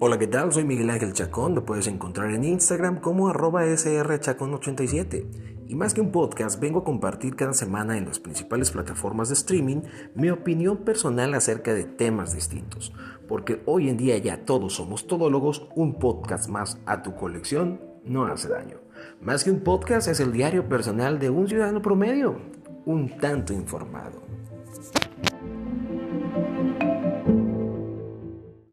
Hola, ¿qué tal? Soy Miguel Ángel Chacón, me puedes encontrar en Instagram como arroba srchacón87. Y más que un podcast, vengo a compartir cada semana en las principales plataformas de streaming mi opinión personal acerca de temas distintos. Porque hoy en día ya todos somos todólogos, un podcast más a tu colección no hace daño. Más que un podcast es el diario personal de un ciudadano promedio, un tanto informado.